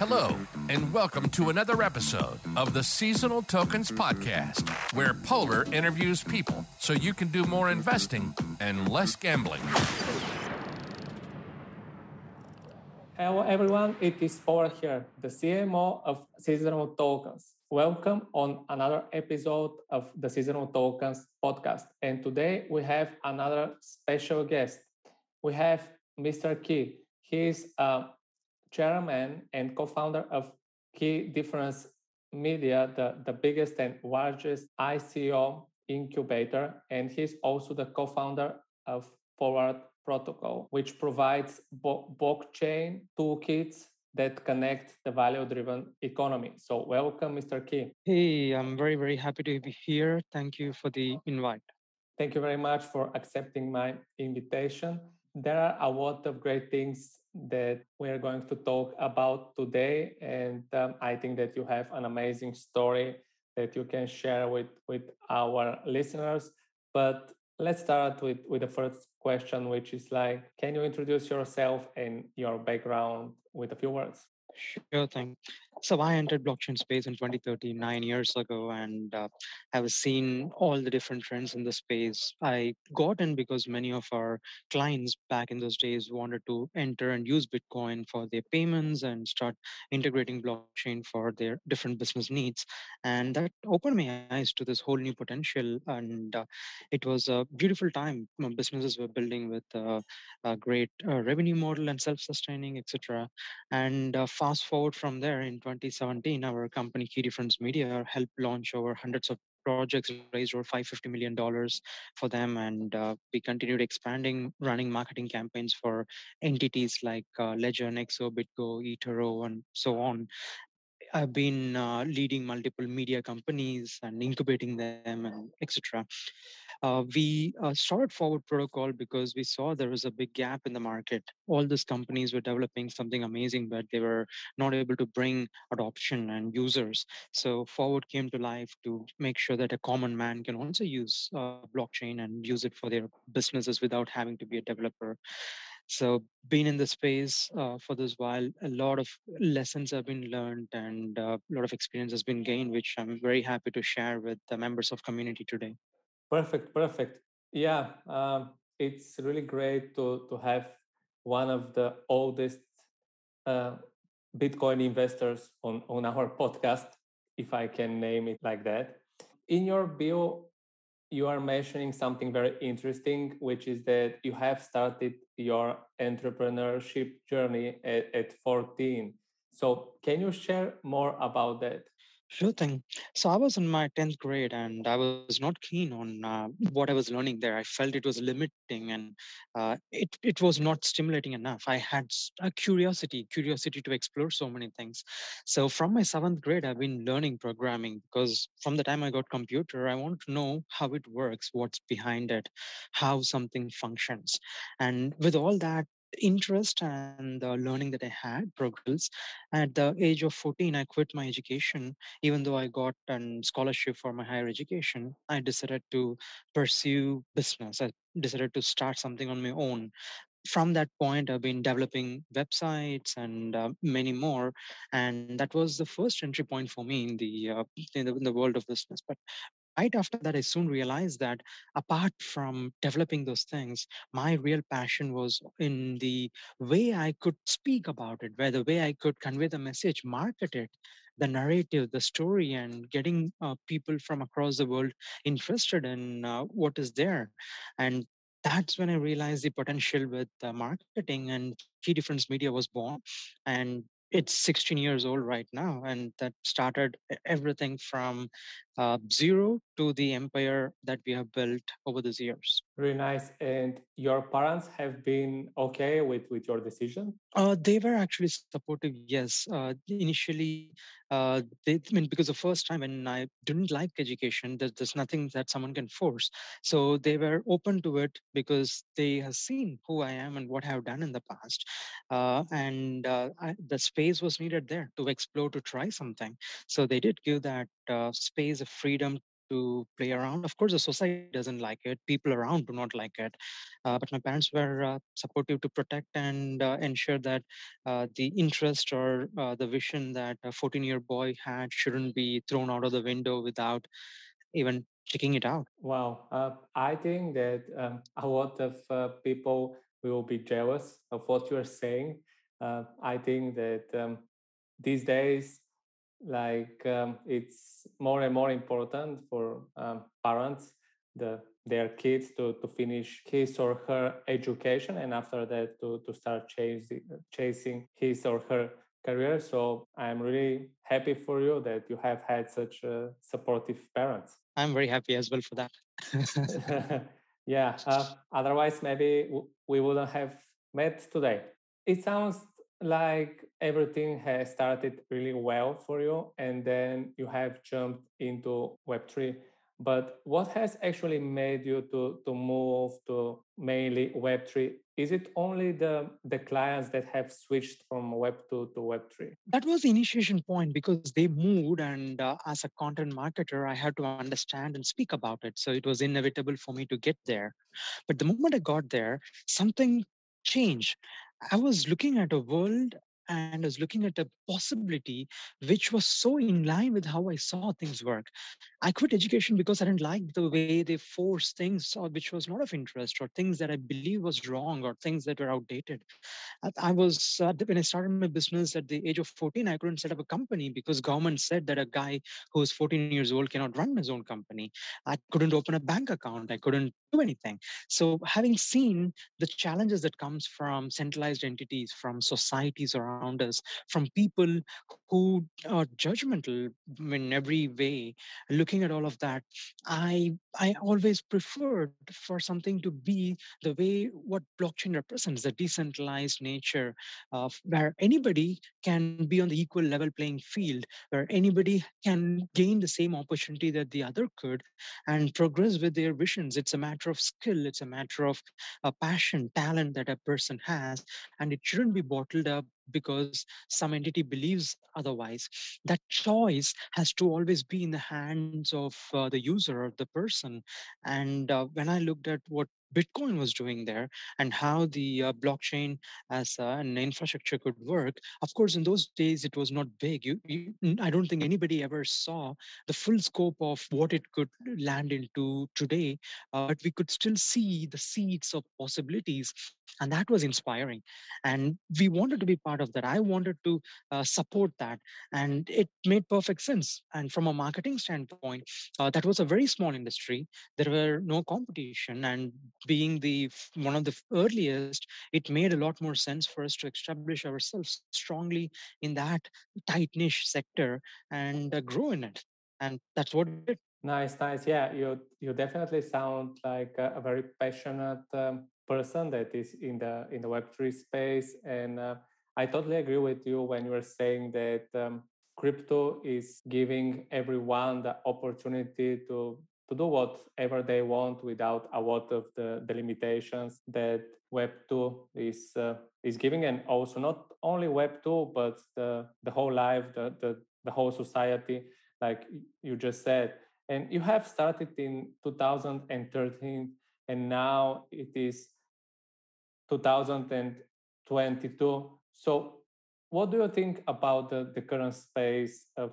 Hello, and welcome to another episode of the Seasonal Tokens Podcast, where Polar interviews people so you can do more investing and less gambling. Hello, everyone. It is Polar here, the CMO of Seasonal Tokens. Welcome on another episode of the Seasonal Tokens podcast. And today we have another special guest. We have Mr. Key. He is a chairman and co-founder of Key Difference Media, the, the biggest and largest ICO incubator. And he's also the co-founder of Forward Protocol, which provides bo- blockchain toolkits that connect the value-driven economy. So welcome, Mr. Key. Hey, I'm very, very happy to be here. Thank you for the invite. Thank you very much for accepting my invitation. There are a lot of great things that we are going to talk about today. And um, I think that you have an amazing story that you can share with, with our listeners. But let's start with, with the first question, which is like, can you introduce yourself and your background with a few words? Sure thing. So I entered blockchain space in 2013, nine years ago, and uh, have seen all the different trends in the space. I got in because many of our clients back in those days wanted to enter and use Bitcoin for their payments and start integrating blockchain for their different business needs. And that opened my eyes to this whole new potential. And uh, it was a beautiful time. Businesses were building with uh, a great uh, revenue model and self-sustaining, etc. And uh, fast forward from there in 2017, our company Key Difference Media helped launch over hundreds of projects, raised over 550 million dollars for them, and uh, we continued expanding, running marketing campaigns for entities like uh, Ledger, Nexo, BitGo, eToro, and so on. I've been uh, leading multiple media companies and incubating them and etc. Uh, we uh, started Forward Protocol because we saw there was a big gap in the market. All these companies were developing something amazing, but they were not able to bring adoption and users. So Forward came to life to make sure that a common man can also use uh, blockchain and use it for their businesses without having to be a developer. So, being in the space uh, for this while, a lot of lessons have been learned and uh, a lot of experience has been gained, which I'm very happy to share with the members of community today. Perfect, perfect. Yeah, um, it's really great to to have one of the oldest uh, Bitcoin investors on on our podcast, if I can name it like that. In your bio, you are mentioning something very interesting, which is that you have started your entrepreneurship journey at, at 14. So, can you share more about that? Sure thing. So I was in my 10th grade and I was not keen on uh, what I was learning there. I felt it was limiting and uh, it, it was not stimulating enough. I had a curiosity, curiosity to explore so many things. So from my seventh grade, I've been learning programming because from the time I got computer, I want to know how it works, what's behind it, how something functions. And with all that, interest and the learning that I had progress. At the age of 14, I quit my education. Even though I got a scholarship for my higher education, I decided to pursue business. I decided to start something on my own. From that point, I've been developing websites and uh, many more, and that was the first entry point for me in the, uh, in the in the world of business. But right after that, I soon realized that apart from developing those things, my real passion was in the way I could speak about it, where the way I could convey the message, market it, the narrative, the story, and getting uh, people from across the world interested in uh, what is there. And that's when I realized the potential with uh, marketing and Key Difference Media was born. And it's 16 years old right now and that started everything from uh, zero to the empire that we have built over these years Really nice. And your parents have been okay with, with your decision? Uh, they were actually supportive, yes. Uh, initially, uh, they, I mean, because the first time when I didn't like education, there's, there's nothing that someone can force. So they were open to it because they have seen who I am and what I have done in the past. Uh, and uh, I, the space was needed there to explore, to try something. So they did give that uh, space freedom to play around. Of course, the society doesn't like it. People around do not like it. Uh, but my parents were uh, supportive to protect and uh, ensure that uh, the interest or uh, the vision that a 14 year boy had shouldn't be thrown out of the window without even checking it out. Wow. Uh, I think that um, a lot of people will be jealous of what you're saying. I think that um, these days like um, it's more and more important for um, parents the their kids to, to finish his or her education and after that to, to start chasing chasing his or her career. So i'm really happy for you that you have had such uh, supportive parents. I'm very happy as well for that. Yeah uh, otherwise maybe we wouldn't have met today. It sounds like everything has started really well for you and then you have jumped into web3 but what has actually made you to, to move to mainly web3 is it only the the clients that have switched from web 2 to web3 that was the initiation point because they moved and uh, as a content marketer i had to understand and speak about it. So it was inevitable for me to get there. But the moment i got there something changed. I was looking at a world and I was looking at a possibility which was so in line with how I saw things work. I quit education because I didn't like the way they forced things or which was not of interest or things that I believe was wrong or things that were outdated. I, was uh, when I started my business at the age of 14, I couldn't set up a company because government said that a guy who is 14 years old cannot run his own company. I couldn't open a bank account. I couldn't do anything. So having seen the challenges that comes from centralized entities, from societies around us, from people who are judgmental in every way, looking at all of that, I I always preferred for something to be the way what blockchain represents, the decentralized nature of where anybody can be on the equal level playing field, where anybody can gain the same opportunity that the other could and progress with their visions. It's a matter of skill, it's a matter of a passion, talent that a person has, and it shouldn't be bottled up because some entity believes otherwise. That choice has to always be in the hands of uh, the user or the person. And uh, when I looked at what Bitcoin was doing there and how the uh, blockchain as uh, an infrastructure could work. Of course, in those days, it was not big. You, you, I don't think anybody ever saw the full scope of what it could land into today, uh, but we could still see the seeds of possibilities. And that was inspiring. And we wanted to be part of that. I wanted to uh, support that. And it made perfect sense. And from a marketing standpoint, uh, that was a very small industry. There were no competition. And being the one of the earliest, it made a lot more sense for us to establish ourselves strongly in that tight niche sector and uh, grow in it. And that's what did. Nice, nice. Yeah, you you definitely sound like a, a very passionate um, person that is in the in the Web three space, and uh, I totally agree with you when you were saying that um, crypto is giving everyone the opportunity to to do whatever they want without a lot of the, the limitations that Web 2 is uh, is giving, and also not only Web 2, but the, the whole life, the, the, the whole society, like you just said. And you have started in 2013, and now it is 2022. So, what do you think about the, the current space of,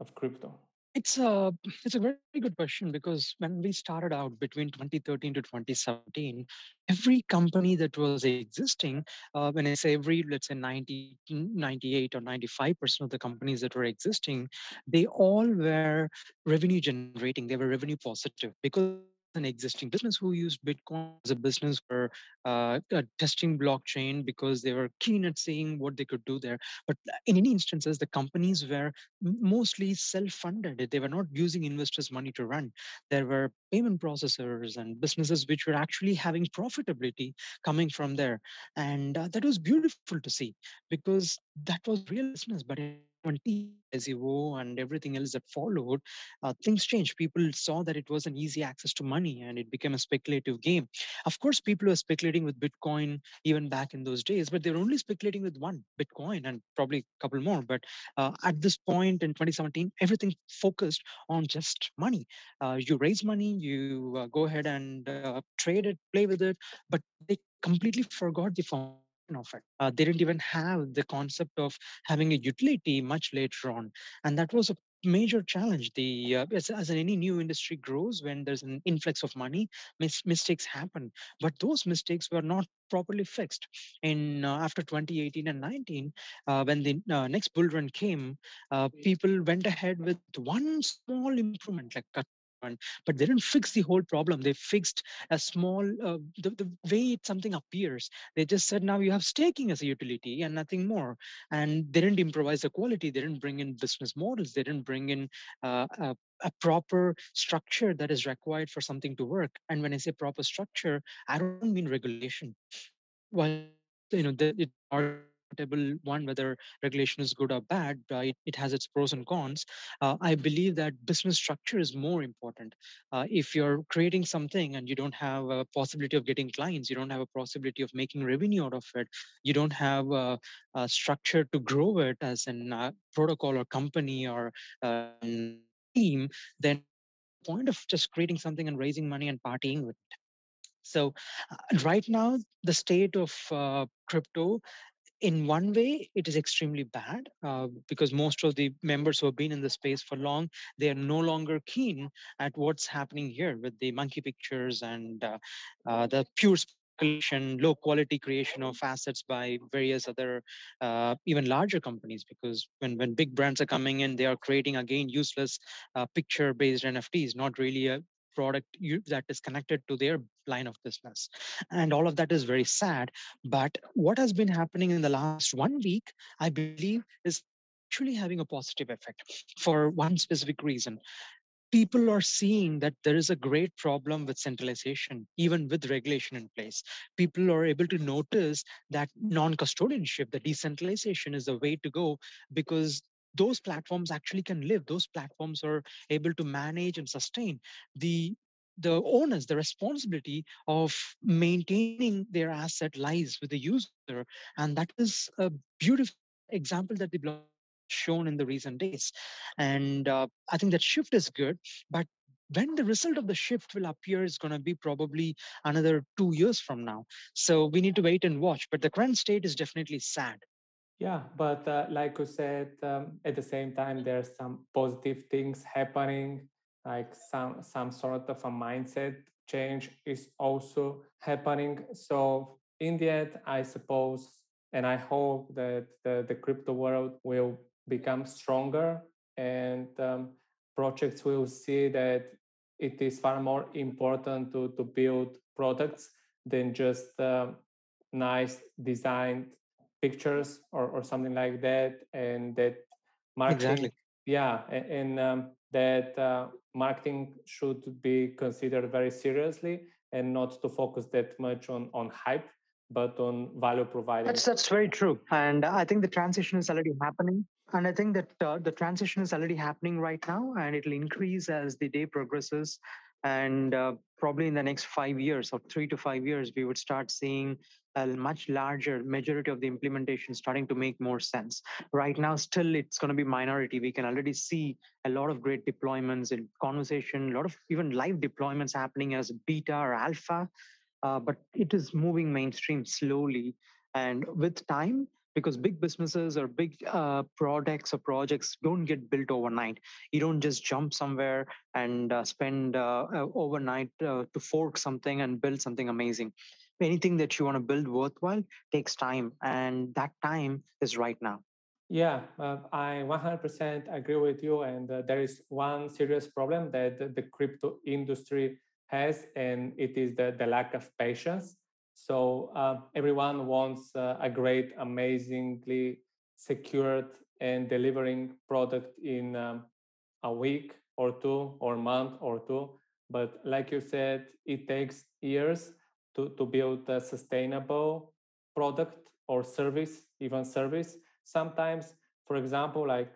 of crypto? It's a it's a very good question because when we started out between 2013 to 2017, every company that was existing, uh, when I say every, let's say 90, 98 or 95 percent of the companies that were existing, they all were revenue generating. They were revenue positive because an existing business who used Bitcoin as a business for uh, testing blockchain because they were keen at seeing what they could do there. But in any instances, the companies were mostly self-funded. They were not using investors' money to run. There were payment processors and businesses which were actually having profitability coming from there, and uh, that was beautiful to see because that was real business, but it ICO and everything else that followed, uh, things changed. People saw that it was an easy access to money and it became a speculative game. Of course, people were speculating with Bitcoin even back in those days, but they were only speculating with one Bitcoin and probably a couple more. But uh, at this point in 2017, everything focused on just money. Uh, you raise money, you uh, go ahead and uh, trade it, play with it, but they completely forgot the of it. Uh, they didn't even have the concept of having a utility much later on, and that was a major challenge. The uh, as, as any new industry grows, when there's an influx of money, mis- mistakes happen. But those mistakes were not properly fixed. In uh, after 2018 and 19, uh, when the uh, next bull run came, uh, people went ahead with one small improvement, like cut but they didn't fix the whole problem. They fixed a small uh, the, the way something appears. They just said now you have staking as a utility and nothing more. And they didn't improvise the quality. They didn't bring in business models. They didn't bring in uh, a, a proper structure that is required for something to work. And when i say proper structure i don't mean regulation. Well you know the, it one whether regulation is good or bad it, it has its pros and cons. Uh, i believe that business structure is more important. Uh, if you're creating something and you don't have a possibility of getting clients you don't have a possibility of making revenue out of it you don't have a, a structure to grow it as a protocol or company or uh, team then point of just creating something and raising money and partying with it. So uh, right now the state of uh, crypto in one way it is extremely bad uh, because most of the members who have been in the space for long they are no longer keen at what's happening here with the monkey pictures and uh, uh, the pure speculation low quality creation of assets by various other uh, even larger companies because when when big brands are coming in they are creating again useless uh, picture based nfts not really a product that is connected to their line of business and all of that is very sad but what has been happening in the last one week i believe is actually having a positive effect for one specific reason people are seeing that there is a great problem with centralization, even with regulation in place. People are able to notice that non custodianship, the decentralization is the way to go because those platforms actually can live. Those platforms are able to manage and sustain the the owners the responsibility of maintaining their asset lies with the user. And that is a beautiful example that the blog shown in the recent days. And uh, i think that shift is good but when the result of the shift will appear is going to be probably another two years from now. So we need to wait and watch but the current state is definitely sad yeah, but uh, like you said, um, at the same time, there's some positive things happening, like some some sort of a mindset change is also happening. So in the end, I suppose, and I hope that the, the crypto world will become stronger and um, projects will see that it is far more important to, to build products than just uh, nice designed pictures or, or something like that and that marketing exactly. yeah and, and um, that uh, marketing should be considered very seriously and not to focus that much on on hype but on value providing that's that's very true and i think the transition is already happening and i think that uh, the transition is already happening right now and it'll increase as the day progresses and uh, probably in the next five years or three to five years we would start seeing a much larger majority of the implementation starting to make more sense. Right now, still it's going to be minority. We can already see a lot of great deployments in conversation, a lot of even live deployments happening as beta or alpha, uh, but it is moving mainstream slowly. And with time, because big businesses or big uh, products or projects don't get built overnight. You don't just jump somewhere and uh, spend uh, uh overnight uh, to fork something and build something amazing anything that you want to build worthwhile takes time and that time is right now. Yeah uh, i 100% agree with you and uh, there is one serious problem that the crypto industry has and it is the, the lack of patience. So uh, everyone wants uh, a great amazingly secured and delivering product in um, a week or two or month or two but like you said it takes years to, to build a sustainable product or service, even service sometimes. for example, like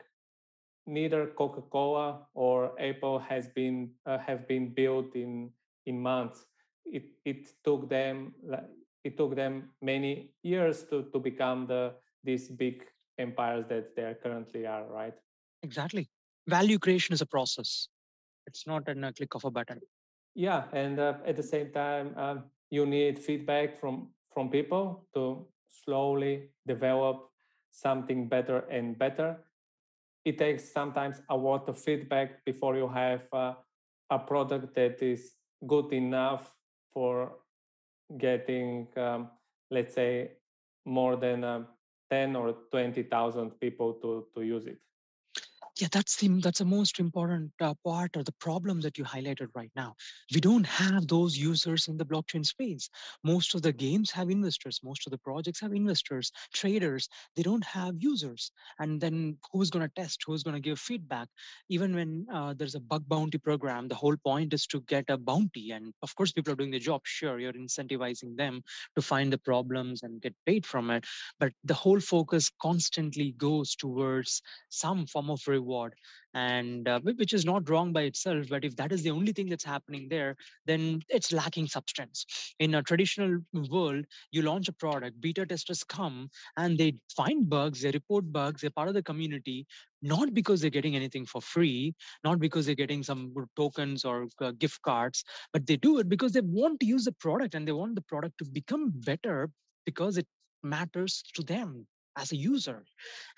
neither Coca-Cola or Apple has been uh, have been built in in months. It it took them it took them many years to to become the these big empires that they currently are. Right. Exactly. Value creation is a process. It's not a click of a button. Yeah, and uh, at the same time, um, you need feedback from from people to slowly develop something better and better. It takes sometimes a lot of feedback before you have uh, a product that is good enough for getting um, let's say more than uh, 10 or 20,000 people to, to use it yeah that's the that's the most important uh, part or the problem that you highlighted right now. We don't have those users in the blockchain space. Most of the games have investors most of the projects have investors traders they don't have users. And then who's going to test who's going to give feedback? Even when uh, there's a bug bounty program the whole point is to get a bounty. And of course people are doing their job. Sure you're incentivizing them to find the problems and get paid from it. But the whole focus constantly goes towards some form of reward reward. And uh, which is not wrong by itself but if that is the only thing that's happening there then it's lacking substance. In a traditional world you launch a product beta testers come and they find bugs they report bugs they're part of the community not because they're getting anything for free not because they're getting some tokens or uh, gift cards but they do it because they want to use the product and they want the product to become better because it matters to them as a user.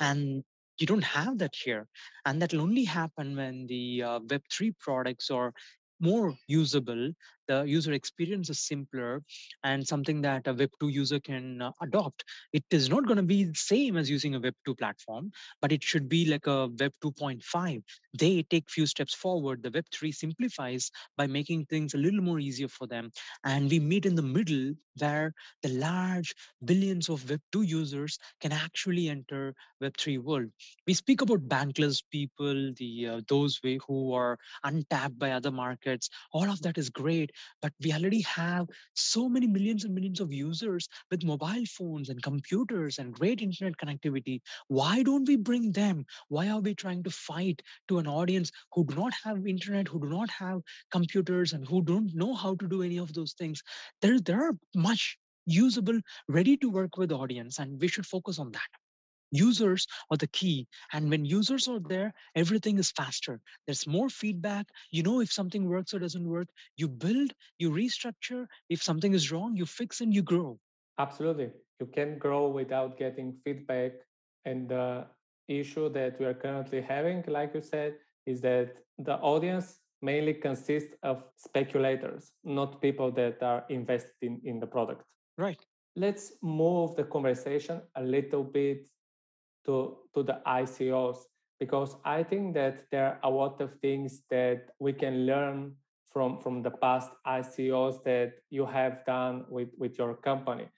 And you don't have that here. And that will only happen when the uh, web3 products are more usable the user experience is simpler and something that a web 2 user can uh, adopt. It is not going to be the same as using a web 2 platform but it should be like a web 2.5 they take few steps forward. The web 3 simplifies by making things a little more easier for them. And we meet in the middle where the large billions of web 2 users can actually enter web 3 world. We speak about bankless people the uh, those who are untapped by other markets. All of that is great but we already have so many millions and millions of users with mobile phones and computers and great internet connectivity. Why don't we bring them? Why are we trying to fight to an audience who do not have internet, who do not have computers, and who don't know how to do any of those things? There, there are much usable, ready to work with audience, and we should focus on that users are the key. And when users are there everything is faster. There's more feedback. You know if something works or doesn't work. You build you restructure. If something is wrong you fix and you grow. Absolutely. You can grow without getting feedback. And the issue that we are currently having like you said is that the audience mainly consists of speculators not people that are invested in, in the product. Right. Let's move the conversation a little bit to, to the ICOs because I think that there are a lot of things that we can learn from, from the past ICOs that you have done with, with your company.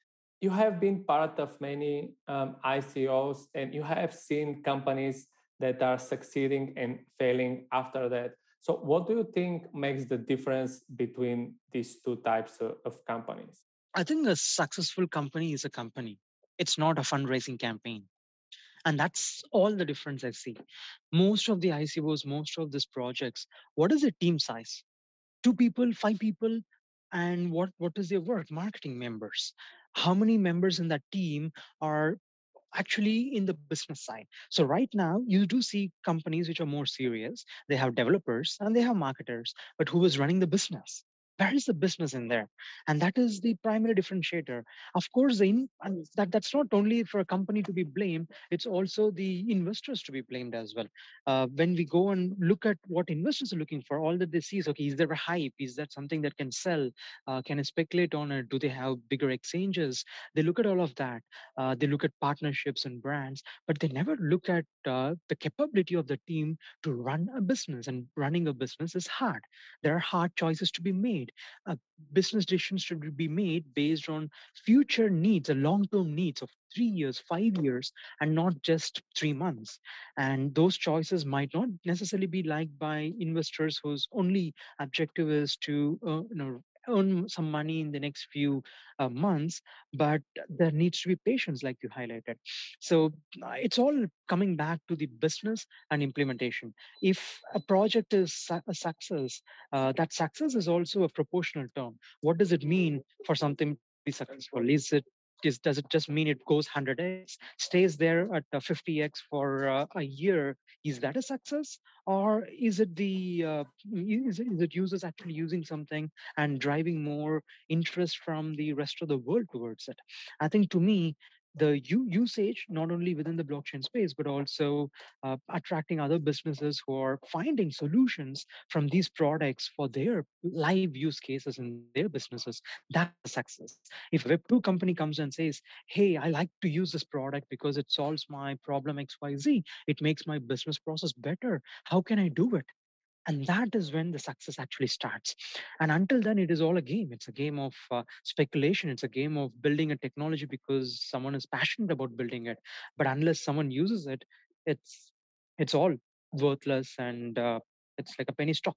You have been part of many um, ICOs and you have seen companies that are succeeding and failing after that. So, what do you think makes the difference between these two types of, of companies? I think a successful company is a company, it's not a fundraising campaign and that's all the difference i see. Most of the icos most of these projects what is the team size? Two people five people? And what what is their work? Marketing members. How many members in that team are actually in the business side? So right now you do see companies which are more serious. They have developers and they have marketers. But who is running the business where is the business in there and that is the primary differentiator. Of course in, that that's not only for a company to be blamed it's also the investors to be blamed as well. Uh, when we go and look at what investors are looking for all that they see is okay is there a hype? Is that something that can sell? Uh, can I speculate on it? Do they have bigger exchanges? They look at all of that. Uh, they look at partnerships and brands but they never look at uh, the capability of the team to run a business and running a business is hard. There are hard choices to be made uh, business decisions should be made based on future needs, the long-term needs of three years, five years, and not just three months. And those choices might not necessarily be liked by investors whose only objective is to uh, you know earn some money in the next few uh, months but there needs to be patience like you highlighted. So uh, it's all coming back to the business and implementation. If a project is a success uh, that success is also a proportional term. What does it mean for something to be successful? Is it is, does it just mean it goes 100x stays there at 50x for uh, a year is that a success? Or is it the uh, is, is it users actually using something and driving more interest from the rest of the world towards it? I think to me the u- usage not only within the blockchain space but also uh, attracting other businesses who are finding solutions from these products for their live use cases in their businesses. That's success. If a web2 company comes and says hey i like to use this product because it solves my problem xyz it makes my business process better how can i do it and that is when the success actually starts. And until then it is all a game. It's a game of uh, speculation. It's a game of building a technology because someone is passionate about building it. But unless someone uses it it's it's all worthless and uh, it's like a penny stock.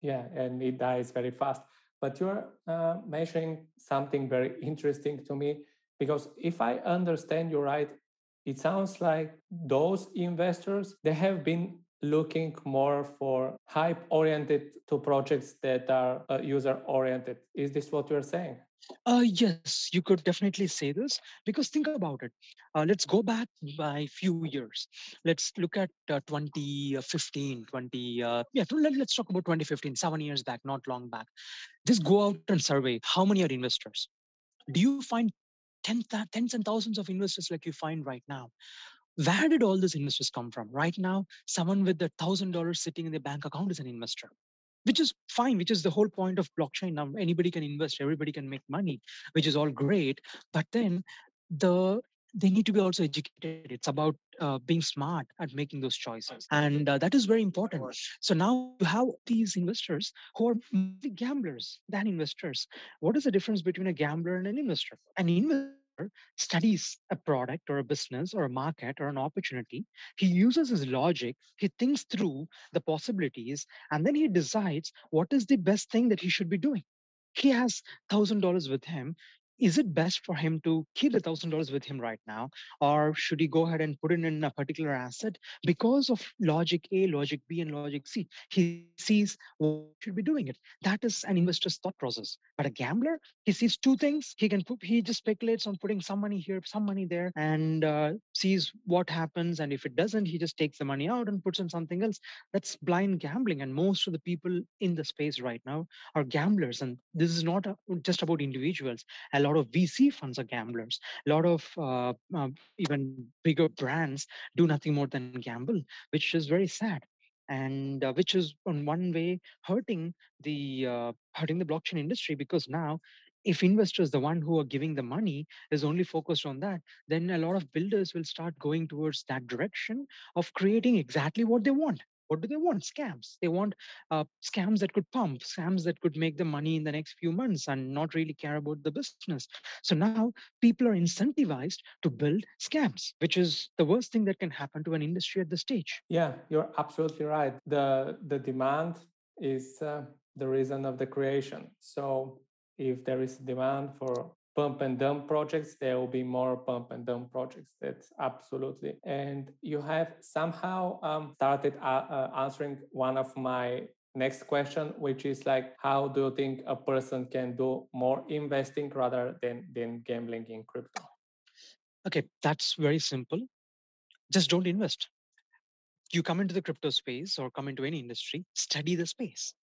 Yeah and it dies very fast. But you're uh, mentioning something very interesting to me because if i understand you right it sounds like those investors they have been looking more for hype oriented to projects that are uh, user oriented is this what you're saying uh, yes, you could definitely say this because think about it. Uh, let's go back by few years. Let's look at uh, 2015, 20, uh, yeah, let, let's talk about 2015, seven years back, not long back. Just go out and survey how many are investors. Do you find tens and thousands of investors like you find right now? Where did all these investors come from? Right now someone with a thousand dollars sitting in their bank account is an investor which is fine which is the whole point of blockchain. Now anybody can invest everybody can make money which is all great but then the they need to be also educated. It's about uh, being smart at making those choices and uh, that is very important. So now you have these investors who are gamblers than investors. What is the difference between a gambler and an investor? An investor studies a product or a business or a market or an opportunity. He uses his logic, he thinks through the possibilities, and then he decides what is the best thing that he should be doing. He has $1,000 with him is it best for him to keep the thousand dollars with him right now? Or should he go ahead and put it in a particular asset? Because of logic a logic b and logic c he sees what should be doing it. That is an investor's thought process. But a gambler he sees two things. He can put he just speculates on putting some money here some money there and uh, sees what happens. And if it doesn't he just takes the money out and puts in something else. That's blind gambling. And most of the people in the space right now are gamblers. And this is not a, just about individuals. A lot lot of VC funds are gamblers. A lot of uh, uh, even bigger brands do nothing more than gamble, which is very sad and uh, which is on one way hurting the uh, hurting the blockchain industry because now if investors the one who are giving the money is only focused on that then a lot of builders will start going towards that direction of creating exactly what they want what do they want? Scams. They want uh, scams that could pump, scams that could make the money in the next few months and not really care about the business. So now people are incentivized to build scams, which is the worst thing that can happen to an industry at this stage. Yeah, you're absolutely right. The the demand is uh, the reason of the creation. So if there is demand for pump and dump projects, there will be more pump and dump projects. That's absolutely. And you have somehow um, started uh, uh, answering one of my next question, which is like, how do you think a person can do more investing rather than, than gambling in crypto? Okay, that's very simple. Just don't invest. You come into the crypto space or come into any industry, study the space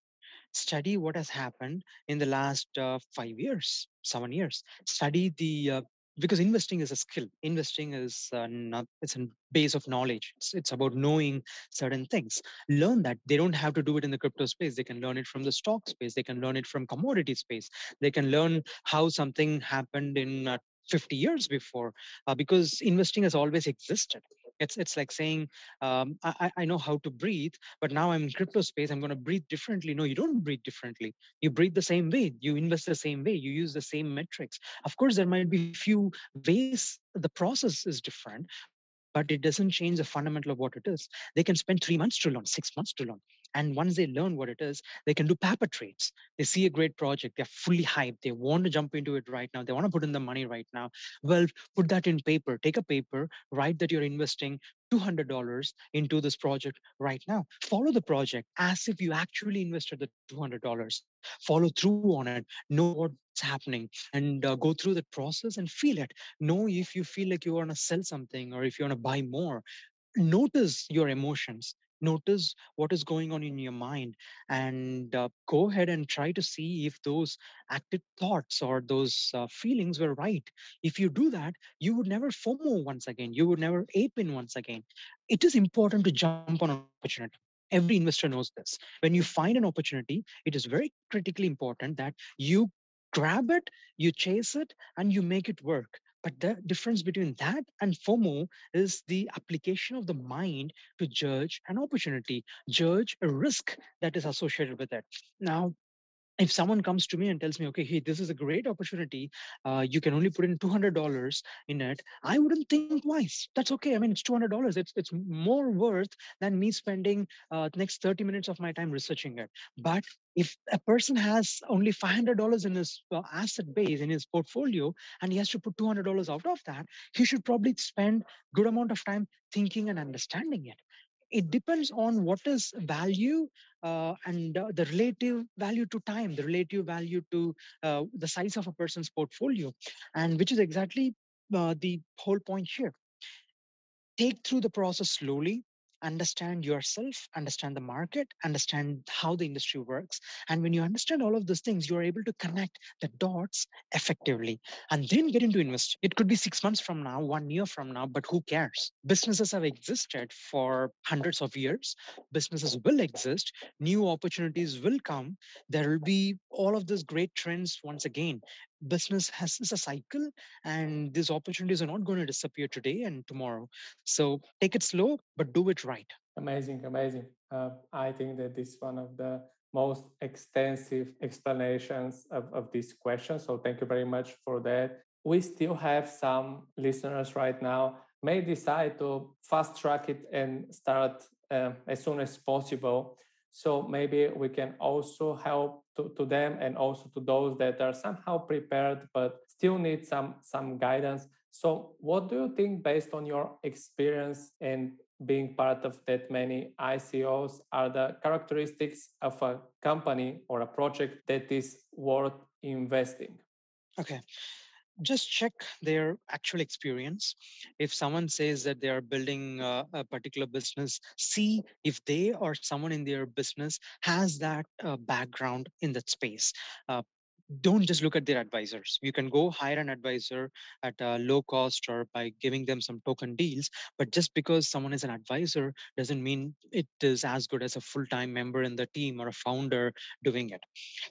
study what has happened in the last uh, five years, seven years. Study the uh, because investing is a skill. Investing is uh, not it's a base of knowledge. It's, it's about knowing certain things. Learn that they don't have to do it in the crypto space. They can learn it from the stock space. They can learn it from commodity space. They can learn how something happened in uh, 50 years before uh, because investing has always existed it's it's like saying um, I, I know how to breathe but now i'm in crypto space i'm going to breathe differently no you don't breathe differently you breathe the same way you invest the same way you use the same metrics of course there might be a few ways the process is different but it doesn't change the fundamental of what it is. They can spend three months to learn, six months to learn. And once they learn what it is, they can do paper trades. They see a great project, they're fully hyped, they want to jump into it right now, they want to put in the money right now. Well, put that in paper, take a paper, write that you're investing $200 into this project right now. Follow the project as if you actually invested the $200. Follow through on it, know what's happening, and uh, go through the process and feel it. Know if you feel like you want to sell something or if you want to buy more. Notice your emotions notice what is going on in your mind and uh, go ahead and try to see if those active thoughts or those uh, feelings were right. If you do that you would never fomo once again you would never ape in once again. It is important to jump on an opportunity. Every investor knows this. When you find an opportunity it is very critically important that you grab it you chase it and you make it work but the difference between that and FOMO is the application of the mind to judge an opportunity, judge a risk that is associated with it. Now, if someone comes to me and tells me okay hey this is a great opportunity uh, you can only put in $200 in it i wouldn't think twice. That's okay. I mean it's $200 it's, it's more worth than me spending uh, next 30 minutes of my time researching it. But if a person has only $500 in his uh, asset base in his portfolio and he has to put $200 out of that he should probably spend good amount of time thinking and understanding it it depends on what is value uh, and uh, the relative value to time, the relative value to uh, the size of a person's portfolio, and which is exactly uh, the whole point here. Take through the process slowly, understand yourself, understand the market, understand how the industry works. And when you understand all of those things, you're able to connect the dots effectively and then get into invest. It could be six months from now, one year from now, but who cares? Businesses have existed for hundreds of years. Businesses will exist. New opportunities will come. There will be all of these great trends once again business has is a cycle and these opportunities are not going to disappear today and tomorrow. So take it slow but do it right. Amazing amazing. Uh, i think that this is one of the most extensive explanations of, of this question so thank you very much for that. We still have some listeners right now may decide to fast track it and start uh, as soon as possible so maybe we can also help to, to them and also to those that are somehow prepared but still need some some guidance. So what do you think based on your experience and being part of that many ICOs are the characteristics of a company or a project that is worth investing? Okay just check their actual experience. If someone says that they are building a, a particular business, see if they or someone in their business has that uh, background in that space. Uh, don't just look at their advisors. You can go hire an advisor at a low cost or by giving them some token deals. But just because someone is an advisor doesn't mean it is as good as a full time member in the team or a founder doing it.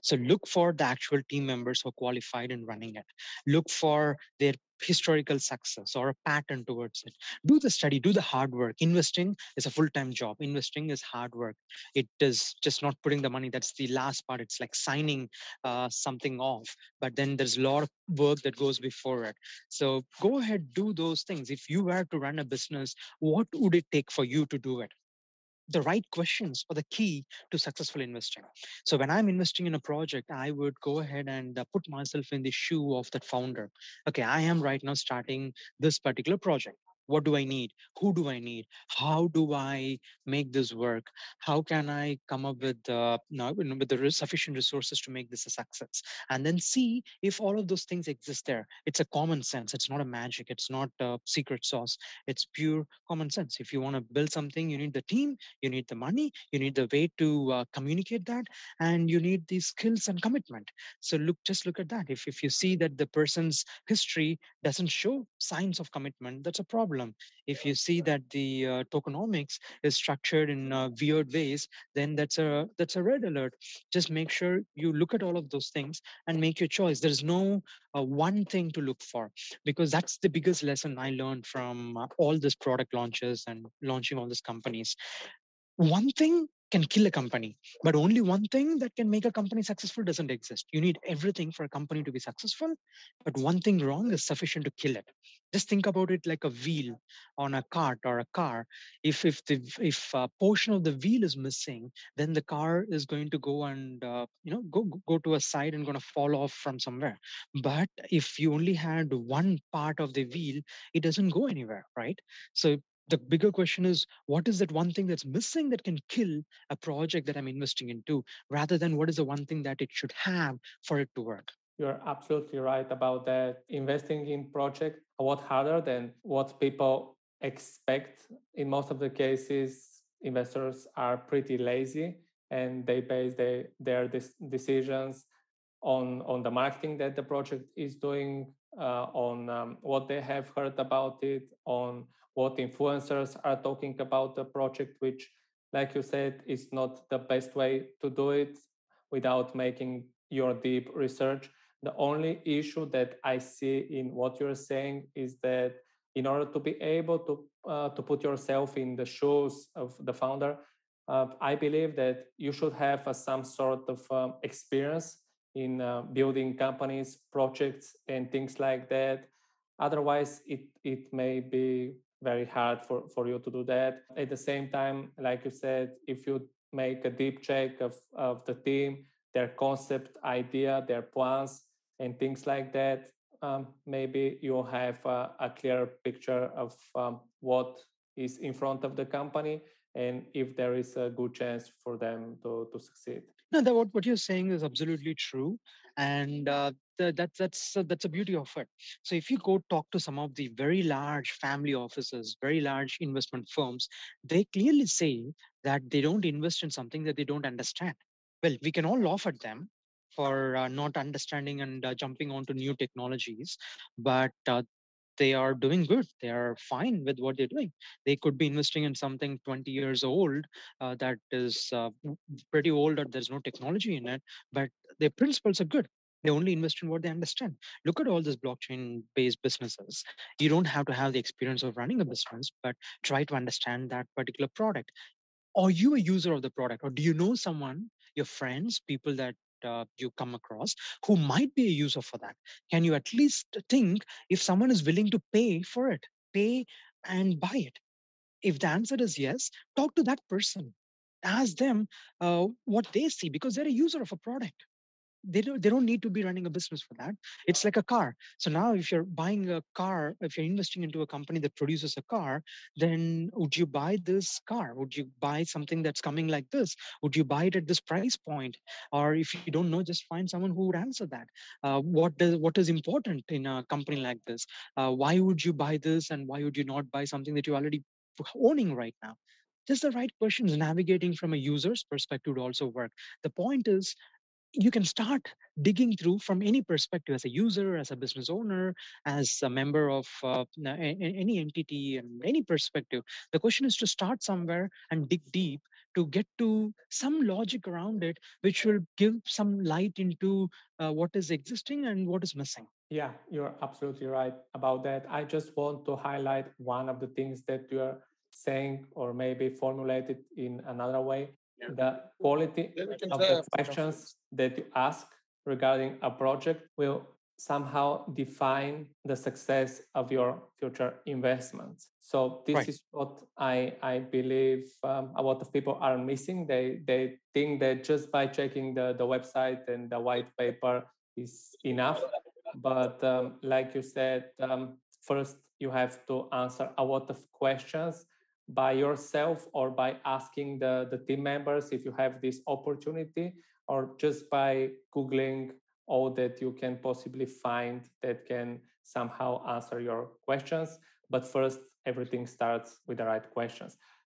So look for the actual team members who are qualified in running it. Look for their historical success or a pattern towards it. Do the study do the hard work. Investing is a full-time job. Investing is hard work. It is just not putting the money. That's the last part. It's like signing uh, something off but then there's a lot of work that goes before it. So go ahead do those things. If you were to run a business what would it take for you to do it the right questions are the key to successful investing. So when I'm investing in a project, I would go ahead and uh, put myself in the shoe of that founder. Okay, I am right now starting this particular project what do i need? Who do i need? How do i make this work? How can i come up with uh, with the sufficient resources to make this a success? And then see if all of those things exist there. It's a common sense. It's not a magic. It's not a secret sauce. It's pure common sense. If you want to build something you need the team you need the money you need the way to uh, communicate that and you need the skills and commitment. So look just look at that. If, if you see that the person's history doesn't show signs of commitment that's a problem problem. If you see that the uh, tokenomics is structured in uh, weird ways, then that's a that's a red alert. Just make sure you look at all of those things and make your choice. There's no uh, one thing to look for because that's the biggest lesson I learned from uh, all these product launches and launching all these companies. One thing can kill a company but only one thing that can make a company successful doesn't exist. You need everything for a company to be successful but one thing wrong is sufficient to kill it. Just think about it like a wheel on a cart or a car. If if the if a portion of the wheel is missing then the car is going to go and uh, you know go go to a side and going to fall off from somewhere. But if you only had one part of the wheel it doesn't go anywhere right? So the bigger question is what is that one thing that's missing that can kill a project that i'm investing into rather than what is the one thing that it should have for it to work? You're absolutely right about that. Investing in project a lot harder than what people expect. In most of the cases investors are pretty lazy and they base they, their decisions on on the marketing that the project is doing uh, on um, what they have heard about it on what influencers are talking about the project, which, like you said, is not the best way to do it without making your deep research. The only issue that I see in what you're saying is that in order to be able to uh, to put yourself in the shoes of the founder, uh, I believe that you should have uh, some sort of um, experience in uh, building companies, projects, and things like that. Otherwise, it it may be very hard for, for you to do that. At the same time, like you said, if you make a deep check of, of the team, their concept, idea, their plans, and things like that, um, maybe you'll have a, a clear picture of um, what is in front of the company and if there is a good chance for them to, to succeed. No, that what, what you're saying is absolutely true. And uh, the, that, that's, uh, that's a beauty of it. So if you go talk to some of the very large family offices, very large investment firms, they clearly say that they don't invest in something that they don't understand. Well, we can all laugh at them for uh, not understanding and uh, jumping onto new technologies, but uh, they are doing good. They are fine with what they're doing. They could be investing in something 20 years old uh, that is uh, pretty old or there's no technology in it, but their principles are good. They only invest in what they understand. Look at all these blockchain based businesses. You don't have to have the experience of running a business, but try to understand that particular product. Are you a user of the product, or do you know someone, your friends, people that uh, you come across who might be a user for that. Can you at least think if someone is willing to pay for it pay and buy it? If the answer is yes talk to that person. Ask them uh, what they see because they're a user of a product they don't they don't need to be running a business for that. It's like a car. So now if you're buying a car if you're investing into a company that produces a car then would you buy this car? Would you buy something that's coming like this? Would you buy it at this price point? Or if you don't know just find someone who would answer that. Uh, what does what is important in a company like this? Uh, why would you buy this and why would you not buy something that you're already owning right now? Just the right questions navigating from a user's perspective to also work. The point is you can start digging through from any perspective as a user as a business owner as a member of uh, any entity and any perspective. The question is to start somewhere and dig deep to get to some logic around it which will give some light into uh, what is existing and what is missing. Yeah you're absolutely right about that. I just want to highlight one of the things that you're saying or maybe formulated in another way yeah. the quality of the questions that you ask regarding a project will somehow define the success of your future investments. So this right. is what i i believe um, a lot of people are missing. They they think that just by checking the the website and the white paper is enough. But um, like you said um, first you have to answer a lot of questions by yourself or by asking the, the team members if you have this opportunity or just by googling all that you can possibly find that can somehow answer your questions. But first everything starts with the right questions.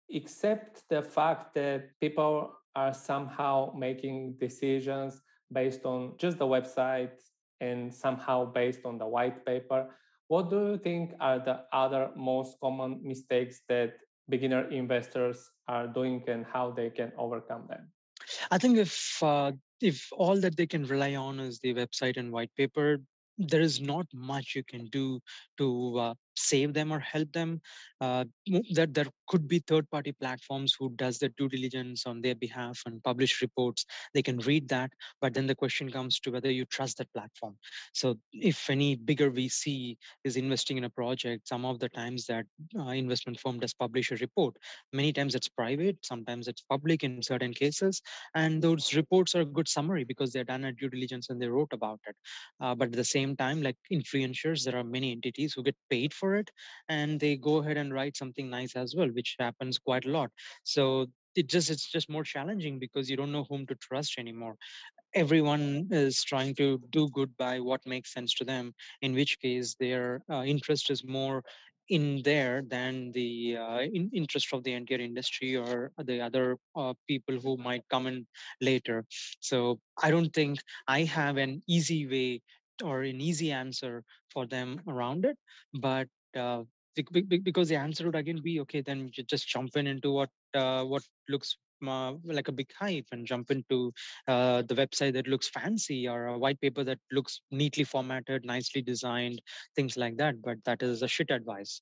Except the fact that people are somehow making decisions based on just the website and somehow based on the white paper what do you think are the other most common mistakes that beginner investors are doing and how they can overcome them? I think if uh, if all that they can rely on is the website and white paper, there is not much you can do to uh, save them or help them uh, that there could be third party platforms who does the due diligence on their behalf and publish reports. They can read that but then the question comes to whether you trust that platform. So if any bigger vc is investing in a project some of the times that uh, investment firm does publish a report many times it's private sometimes it's public in certain cases and those reports are a good summary because they're done at due diligence and they wrote about it. Uh, but at the same time like influencers there are many entities who get paid for it and they go ahead and write something nice as well which happens quite a lot. So it just it's just more challenging because you don't know whom to trust anymore. Everyone is trying to do good by what makes sense to them in which case their uh, interest is more in there than the uh, in interest of the entire industry or the other uh, people who might come in later. So i don't think i have an easy way or an easy answer for them around it but uh, because the answer would again be okay then you just jump in into what uh, what looks uh, like a big hype and jump into uh, the website that looks fancy or a white paper that looks neatly formatted nicely designed things like that but that is a shit advice.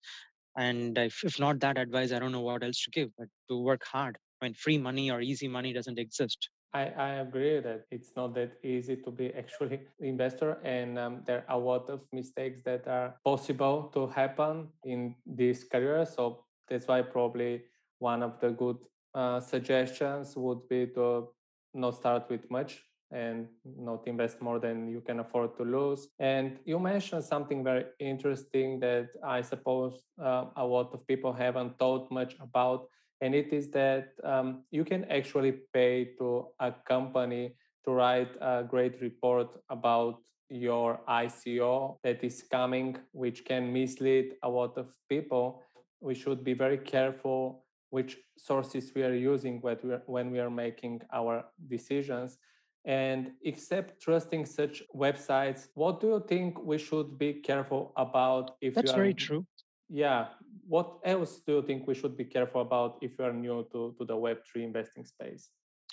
And if, if not that advice i don't know what else to give but to work hard. I mean free money or easy money doesn't exist I, I agree that it's not that easy to be actually investor and um, there are a lot of mistakes that are possible to happen in this career so that's why probably one of the good uh, suggestions would be to not start with much and not invest more than you can afford to lose. And you mentioned something very interesting that I suppose uh, a lot of people haven't thought much about, and it is that um, you can actually pay to a company to write a great report about your ICO that is coming, which can mislead a lot of people. We should be very careful which sources we are using when we are, when we are making our decisions. And except trusting such websites, what do you think we should be careful about if That's very true. Yeah. What else do you think we should be careful about if you are new to, to the Web3 investing space?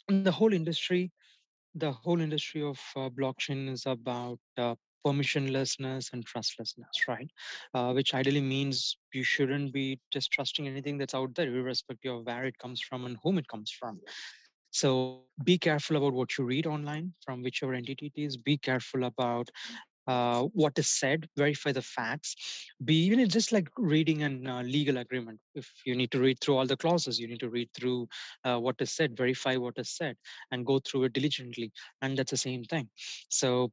The whole industry, the whole industry of uh, blockchain is about uh, permissionlessness and trustlessness, right? Uh, which ideally means you shouldn't be just trusting anything that's out there, irrespective of where it comes from and whom it comes from. So be careful about what you read online from whichever entity it is. Be careful about uh, what is said, verify the facts. Be even it's just like reading a uh, legal agreement. If you need to read through all the clauses, you need to read through uh, what is said, verify what is said, and go through it diligently. And that's the same thing. So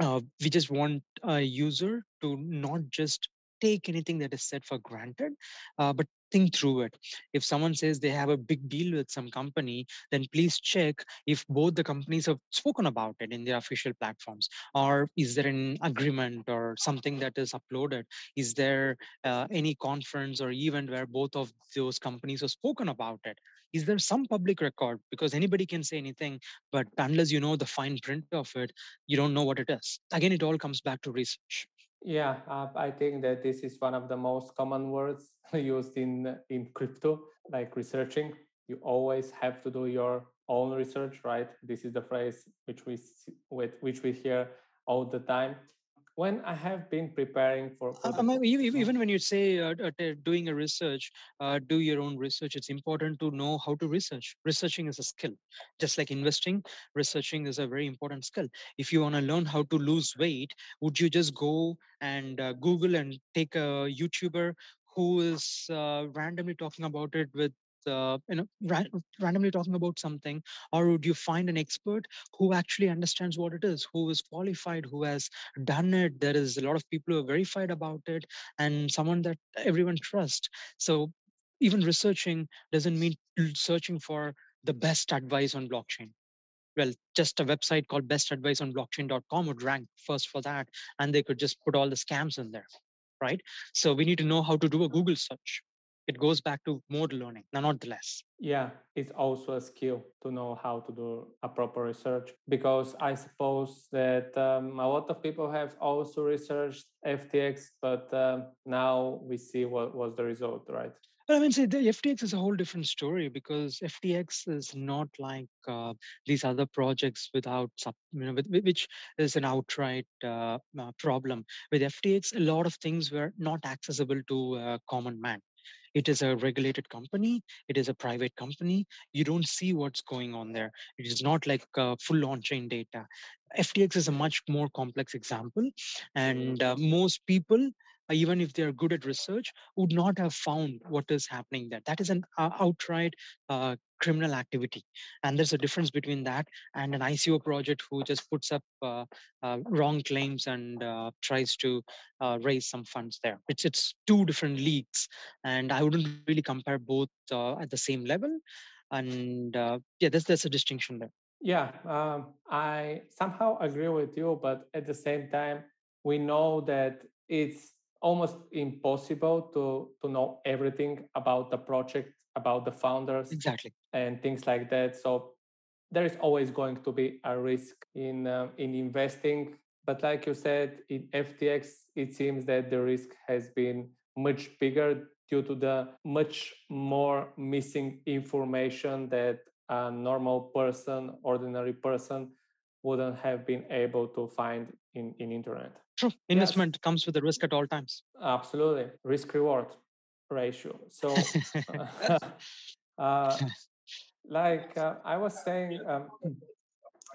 uh, we just want a user to not just take anything that is said for granted, uh, but think through it. If someone says they have a big deal with some company, then please check if both the companies have spoken about it in their official platforms, or is there an agreement or something that is uploaded? Is there uh, any conference or event where both of those companies have spoken about it? Is there some public record? Because anybody can say anything, but unless you know the fine print of it, you don't know what it is. Again, it all comes back to research. Yeah, uh, I think that this is one of the most common words used in in crypto, like researching. You always have to do your own research, right? This is the phrase which we with which we hear all the time when I have been preparing for, for uh, the- even when you say uh, doing a research, uh, do your own research. It's important to know how to research. Researching is a skill, just like investing. Researching is a very important skill. If you want to learn how to lose weight, would you just go and uh, Google and take a YouTuber who is uh, randomly talking about it with uh, you know ra- randomly talking about something or would you find an expert who actually understands what it is who is qualified who has done it? There is a lot of people who are verified about it and someone that everyone trusts. So even researching doesn't mean searching for the best advice on blockchain. Well just a website called bestadviceonblockchain.com would rank first for that and they could just put all the scams in there right? So we need to know how to do a google search it goes back to more learning, not the less. Yeah, it's also a skill to know how to do a proper research because I suppose that um, a lot of people have also researched FTX, but um, now we see what was the result, right? I mean, see, the FTX is a whole different story because FTX is not like uh, these other projects without, you know, with, which is an outright uh, uh, problem. With FTX, a lot of things were not accessible to a common man. It is a regulated company. It is a private company. You don't see what's going on there. It is not like uh, full on-chain data. FTX is a much more complex example, and uh, most people even if they're good at research, would not have found what is happening there. That is an uh, outright uh, criminal activity. And there's a difference between that and an ICO project who just puts up uh, uh, wrong claims and uh, tries to uh, raise some funds there. It's, it's two different leagues. And I wouldn't really compare both at the same level. And yeah, there's, there's a distinction there. Yeah, um, I somehow agree with you, but at the same time, we know that it's almost impossible to to know everything about the project about the founders exactly. and things like that. So there is always going to be a risk in uh, in investing. But like you said in ftx it seems that the risk has been much bigger due to the much more missing information that a normal person ordinary person wouldn't have been able to find in, in internet. True. Investment yes. comes with a risk at all times. Absolutely. Risk reward ratio. So, uh, like uh, I was saying, um,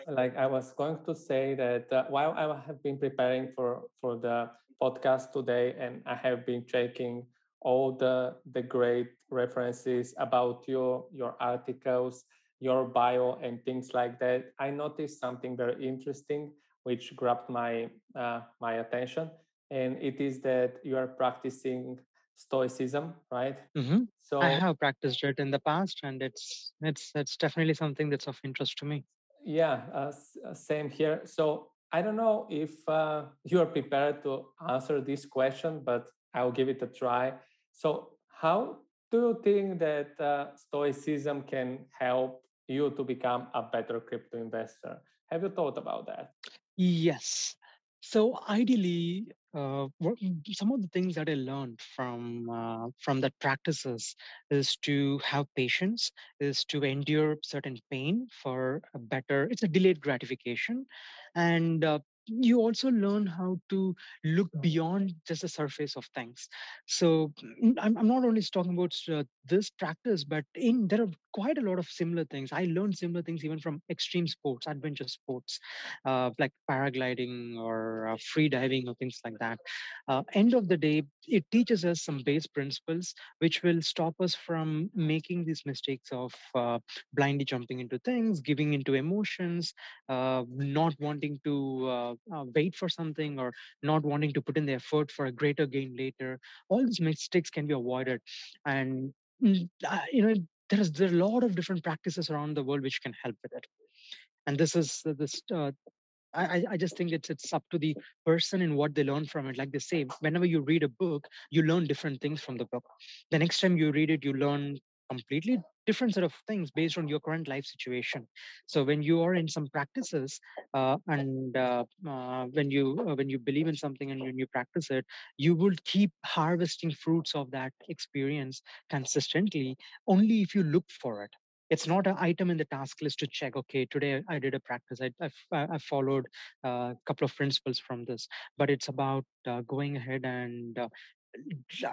like I was going to say that uh, while I have been preparing for, for the podcast today and I have been checking all the, the great references about your, your articles, your bio and things like that, I noticed something very interesting which grabbed my uh, my attention, and it is that you are practicing stoicism, right? Mm-hmm. So I have practiced it in the past, and it's it's it's definitely something that's of interest to me. Yeah, uh, uh same here. So I don't know if uh, you are prepared to answer this question, but I'll give it a try. So how do you think that uh, stoicism can help you to become a better crypto investor? Have you thought about that? Yes. So ideally, uh, some of the things that I learned from uh, from that practices is to have patience, is to endure certain pain for a better. It's a delayed gratification, and uh, you also learn how to look beyond just the surface of things. So mm, i'm, I'm not only talking about uh, this practice but in there are quite a lot of similar things. I learned similar things even from extreme sports adventure sports uh, like paragliding or uh, free diving or things like that. Uh, end of the day it teaches us some base principles which will stop us from making these mistakes of uh, blindly jumping into things giving into emotions uh, not wanting to uh, wait for something or not wanting to put in the effort for a greater gain later all these mistakes can be avoided and mm, uh, you know there's there are a lot of different practices around the world which can help with it and this is uh, this uh, I, I just think it's it's up to the person and what they learn from it. Like they say, whenever you read a book, you learn different things from the book. The next time you read it, you learn completely different set of things based on your current life situation. So when you are in some practices uh, and uh, uh, when you uh, when you believe in something and when you practice it you will keep harvesting fruits of that experience consistently only if you look for it. It's not an item in the task list to check okay today i did a practice. I, I, I followed a couple of principles from this. But it's about uh, going ahead and uh,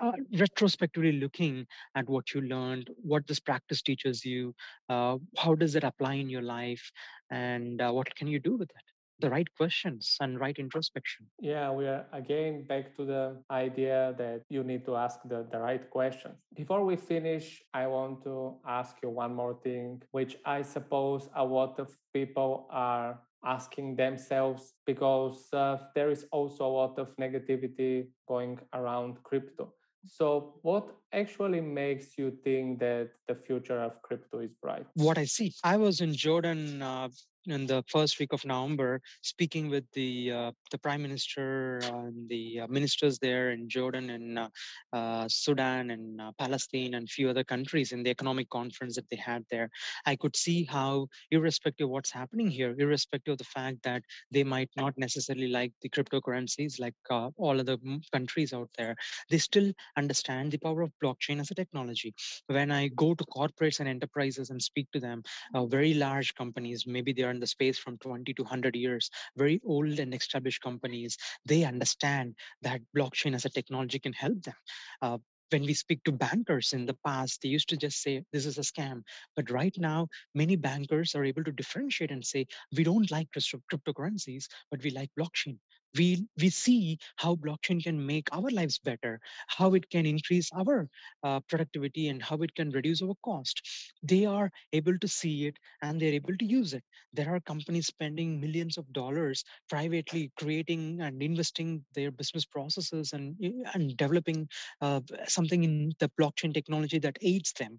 uh, retrospectively looking at what you learned, what this practice teaches you, uh, how does it apply in your life, and uh, what can you do with it? The right questions and right introspection. Yeah, we are again back to the idea that you need to ask the, the right questions. Before we finish, I want to ask you one more thing, which I suppose a lot of people are asking themselves because uh, there is also a lot of negativity going around crypto. So, what actually makes you think that the future of crypto is bright? What I see. I was in Jordan uh, in the first week of November, speaking with the uh, the prime minister and the uh, ministers there in Jordan and uh, uh Sudan and uh, Palestine and few other countries in the economic conference that they had there. I could see how, irrespective of what's happening here, irrespective of the fact that they might not necessarily like the cryptocurrencies like uh, all other countries out there, they still understand the power of blockchain as a technology. When I go to corporates and enterprises and speak to them, very large companies, maybe they are in the space from 20 to 100 years, very old and established companies, they understand that blockchain as a technology can help them. Uh, when we speak to bankers in the past, they used to just say, this is a scam. But right now, many bankers are able to differentiate and say, we don't like cryptocurrencies, but we like blockchain we we see how blockchain can make our lives better how it can increase our uh, productivity and how it can reduce our cost. They are able to see it and they're able to use it. There are companies spending millions of dollars privately creating and investing their business processes and and developing uh, something in the blockchain technology that aids them.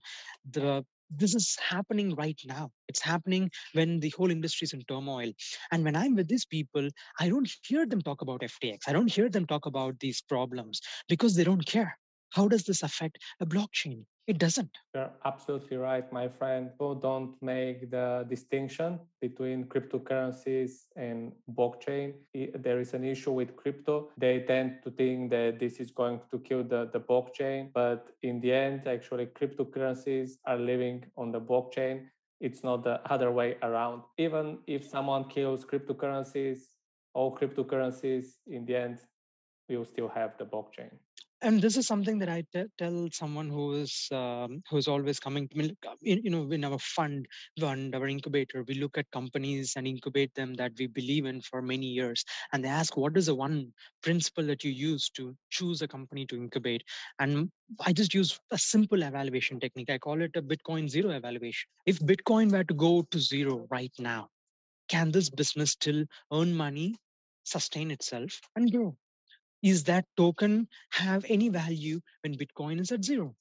The this is happening right now. It's happening when the whole industry is in turmoil. And when I'm with these people, I don't hear them talk about FTX. I don't hear them talk about these problems because they don't care. How does this affect a blockchain? It doesn't. You're absolutely right, my friend. People don't make the distinction between cryptocurrencies and blockchain. There is an issue with crypto. They tend to think that this is going to kill the, the blockchain. But in the end, actually, cryptocurrencies are living on the blockchain. It's not the other way around. Even if someone kills cryptocurrencies, all cryptocurrencies, in the end, will still have the blockchain and this is something that I t- tell someone who is um, who is always coming to me. You know, in our fund, fund, our incubator, we look at companies and incubate them that we believe in for many years, and they ask, "What is the one principle that you use to choose a company to incubate?" And I just use a simple evaluation technique. I call it a Bitcoin zero evaluation. If Bitcoin were to go to zero right now, can this business still earn money, sustain itself, and grow? Is that token have any value when Bitcoin is at zero?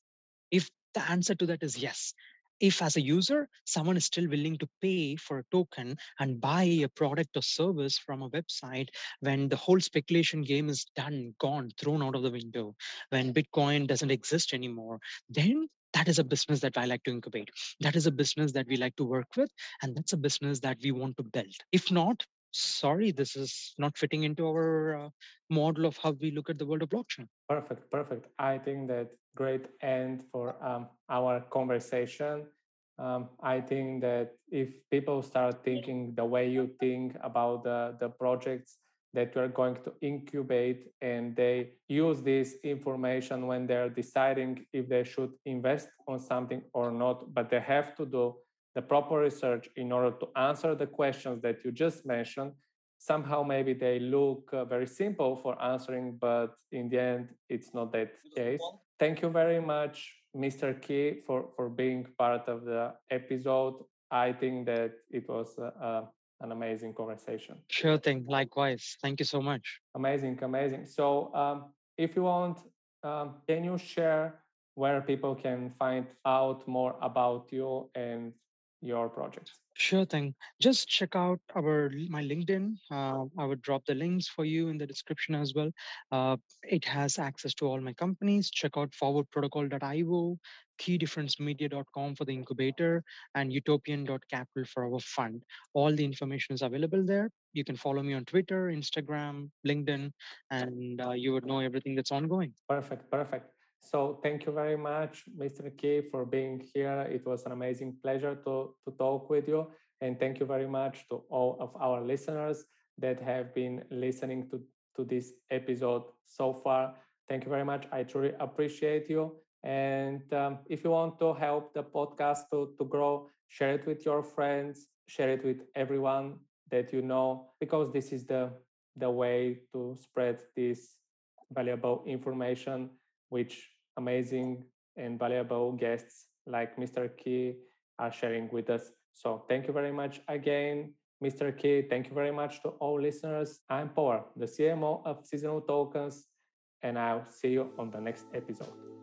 If the answer to that is yes, if as a user, someone is still willing to pay for a token and buy a product or service from a website when the whole speculation game is done, gone, thrown out of the window, when Bitcoin doesn't exist anymore, then that is a business that I like to incubate. That is a business that we like to work with. And that's a business that we want to build. If not, sorry, this is not fitting into our uh, model of how we look at the world of blockchain. Perfect, perfect. I think that great end for um, our conversation. Um, I think that if people start thinking the way you think about the, the projects that we're going to incubate and they use this information when they're deciding if they should invest on something or not, but they have to do the proper research in order to answer the questions that you just mentioned. Somehow maybe they look uh, very simple for answering but in the end it's not that case. thank you very much mr key for for being part of the episode. I think that it was uh, uh, an amazing conversation. Sure thing. Likewise. Thank you so much. Amazing amazing. So um, if you want um, can you share where people can find out more about you and your projects? Sure thing. Just check out our my LinkedIn. Uh, I would drop the links for you in the description as well. Uh, it has access to all my companies. Check out forwardprotocol.io, keydifferencemedia.com for the incubator, and utopian.capital for our fund. All the information is available there. You can follow me on Twitter, Instagram, LinkedIn, and uh, you would know everything that's ongoing. Perfect, perfect. So thank you very much, Mr. Key, for being here. It was an amazing pleasure to, to talk with you. And thank you very much to all of our listeners that have been listening to, to this episode so far. Thank you very much. I truly appreciate you. And um, if you want to help the podcast to, to grow, share it with your friends, share it with everyone that you know, because this is the, the way to spread this valuable information which amazing and valuable guests like Mr. Key are sharing with us. So thank you very much again, Mr. Key. Thank you very much to all listeners. I'm Paul, the CMO of Seasonal Tokens, and I'll see you on the next episode.